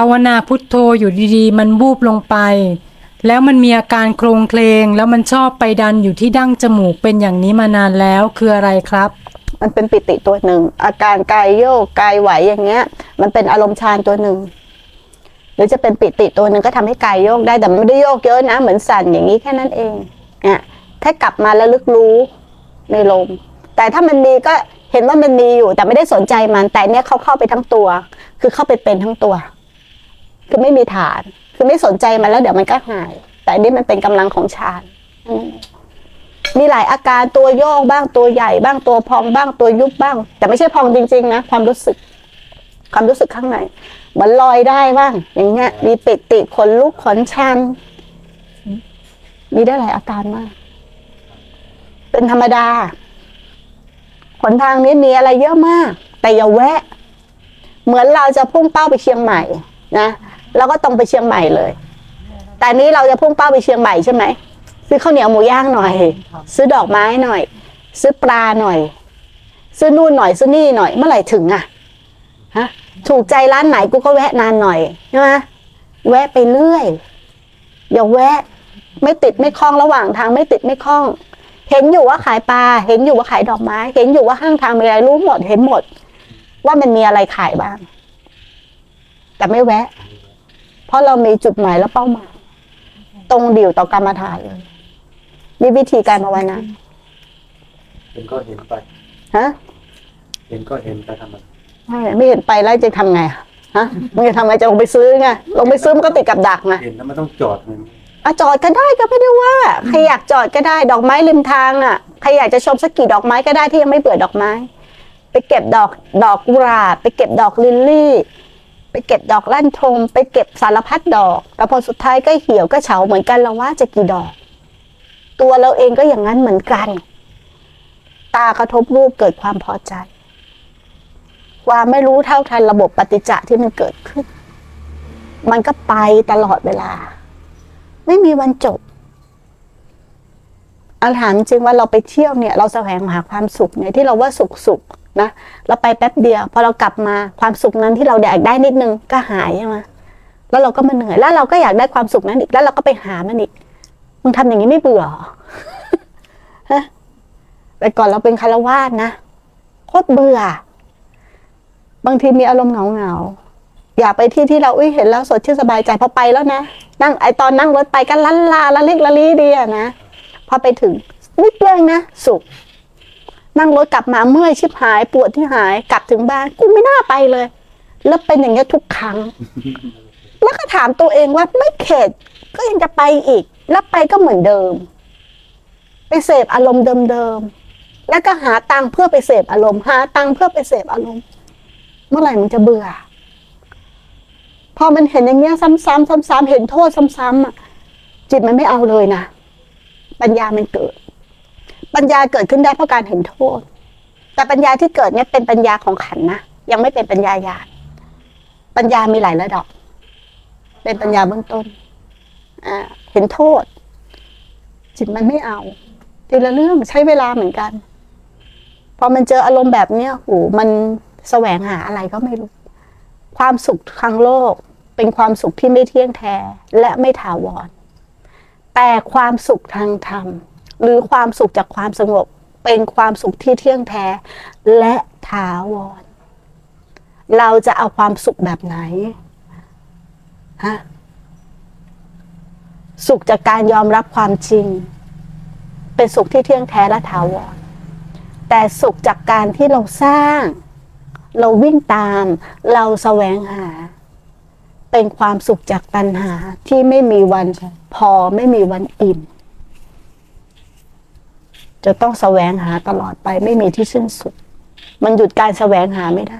าวนาพุทโธอยู่ดีๆ มันบูบลงไป แล้วมันมีอาการโครงเคลงแล้วมันชอบไปดันอยู่ที่ดั้งจมูกเป็นอย่างนี้มานานแล้วคืออะไรครับ มันเป็นปิติตัวหนึ่ง อาการกายโยกกายไหวอย่างเงี้ย มันเป็นอารมณ์ฌานตัวหนึ่งหรือจะเป็นปิติตัวหนึ่งก็ทำให้กายโยกได้แต่ไม่ได้โยกเยอะนะ เหมือนสั่นอย่างนี้แค่นั้นเองอะแค่กลับมาแล้วลึกรู้ในลม แต่ถ้ามันมีก็เห็นว่ามันมีอยู่ แต่ไม่ได้สนใจมัน แต่เนี้ยเขาเข้าไปทั้งตัว คือเข้าไปเป็นทั้งตัว คือไม่มีฐาน คือไม่สนใจมันแล้วเดี๋ยวมันก็หาย แต่นนี้มันเป็นกำลังของฌานมมีหลายอาการตัวโยกบ้างตัวใหญ่บ้างตัวพองบ้างตัวยุบบ้าง แต่ไม่ใช่พองจริง ๆ นะ ความรู้สึก ความรู้สึกข้างในเหมือนลอยได้บ้าง อย่างเงี้ย มีปิติขนลุกขนชัน มีได้หลายอาการมาก เป็นธรรมดาหนทางนี้มีอะไรเยอะมาก แต่อย่าแวะ เหมือนเราจะพุ่งเป้าไปเชียงใหม่ นะ เราก็ต้องไปเชียงใหม่เลย แต่นี้เราจะพุ่งเป้าไปเชียงใหม่ใช่ไหมซื้อข้าวเหนียวหมูย่างหน่อย ซื้อดอกไม้หน่อย ซื้อปลาหน่อย ซื้อนู่นหน่อยซื้อนี่หน่อยเมื่อไหร่ถึงอะฮะถูกใจร้านไหนกูก็แวะนานหน่อยใช่ไหมแวะไปเรื่อยอย่าแวะ ไม่ติดไม่คล้องระหว่างทางไม่ติดไม่คล้อง เห็นอยู่ว่าขายปลาเห็นอยู่ว่าขายดอกไม้ เห็นอยู่ว่าห้างทางมีอะไรรู้หมดเห็นหมด ว่ามันมีอะไรขายบ้าง แต่ไม่แวะ เพราะเรามีจุดหมายและเป้าหมาย ตรงเดี่ยวต่อกรรมฐานเลยมีวิธีการภาวนาเห็นก็เห็นไปฮะเห็นก็เห็นไปทำไมไม่ไม่เห็นไปแล้วจะทำไงอะฮะมึงจะทำไงจะลงไปซื้อไงลงไปซื้อมันก็ติดกับดักไงเห็นแล้วมันต้องจอดมันอะจอดก็ได้ก็ไม่ได้ว่าใครอยากจอดก็ได้ ดอกไม้ริมทางอะใครอยากจะชมสักกี่ดอกไม้ก็ได้ที่ยังไม่เบื่อดอกไม้ ไปเก็บดอกดอกกุหลาบไปเก็บดอกลิลลี่ ไปเก็บดอกลั่นทมไปเก็บสารพัดดอก แต่พอสุดท้ายก็เหี่ยวก็เฉาเหมือนกันเราว่าจะกี่ดอก ตัวเราเองก็อย่างนั้นเหมือนกัน ตากระทบรูปเกิดความพอใจ ความไม่รู้เท่าทันระบบปฏิจจะที่มันเกิดขึ้น มันก็ไปตลอดเวลา ไม่มีวันจบอันถามจริงว่าเราไปเที่ยวเนี่ย เราแสวงหาความสุขเนี่ยที่เราว่าสุขสุข นะเราไปแป๊บเดียวพอเรากลับมาความสุขนั้นที่เราอยากได้นิดนึงก็หายใช่ไหมแล้วเราก็มาเหนื่อยแล้วเราก็อยากได้ความสุขนั้นอีกแล้วเราก็ไปหามันอีกมึงทำอย่างนี้ไม่เบื่อฮะแต่ก่อนเราเป็นคารวาสนะโคตรเบื่อ บางทีมีอารมณ์เหงาเหงาๆอยากไปที่ที่เราอุ้ยเห็นแล้วสดชื่นสบายใจพอไปแล้วนะนั่งไอตอนนั่งรถไปก็ลันลาละลิกละลีดีอะนะพอไปถึงนิดเดียวนะสุข นั่งรถกลับมาเมื่อยชิบหายปวดที่หายกลับถึงบ้านกูไม่น่าไปเลย แล้วเป็นอย่างเงี้ยทุกครั้ง แล้วก็ถามตัวเองว่าไม่เข็ดก็ยังจะไปอีก แล้วไปก็เหมือนเดิม ไปเสพอารมณ์เดิมๆแล้วก็หาตังเพื่อไปเสพอารมณ์หาตังเพื่อไปเสพอารมณ์ เมื่อไหร่มันจะเบื่อ พอมันเห็นอย่างเงี้ยซ้ำๆซ้ำๆเห็นโทษซ้ำๆอะจิตมันไม่เอาเลยนะปัญญามันเกิด ปัญญาเกิดขึ้นได้เพราะการเห็นโทษ แต่ปัญญาที่เกิดเนี่ยเป็นปัญญาของขันนะยังไม่เป็นปัญญาญาณปัญญามีหลายระดับ เป็นปัญญาเบื้องต้นอ่าเห็นโทษ จิตมันไม่เอาทีละเรื่องใช้เวลาเหมือนกัน พอมันเจออารมณ์แบบเนี้ยโหมันแสวงหาอะไรก็ไม่รู้ ความสุขทางโลก เป็นความสุขที่ไม่เที่ยงแท้และไม่ถาวร แต่ความสุขทางธรรม หรือความสุขจากความสงบ เป็นความสุขที่เที่ยงแท้ และถาวร เราจะเอาความสุขแบบไหนฮะสุขจากการยอมรับความจริง เป็นสุขที่เที่ยงแท้และถาวร แต่สุขจากการที่เราสร้าง เราวิ่งตาม เราแสวงหา เป็นความสุขจากตัณหาที่ไม่มีวันพอไม่มีวันอิ่ม จะต้องแสวงหาตลอดไป ไม่มีที่สิ้นสุด มันหยุดการแสวงหาไม่ได้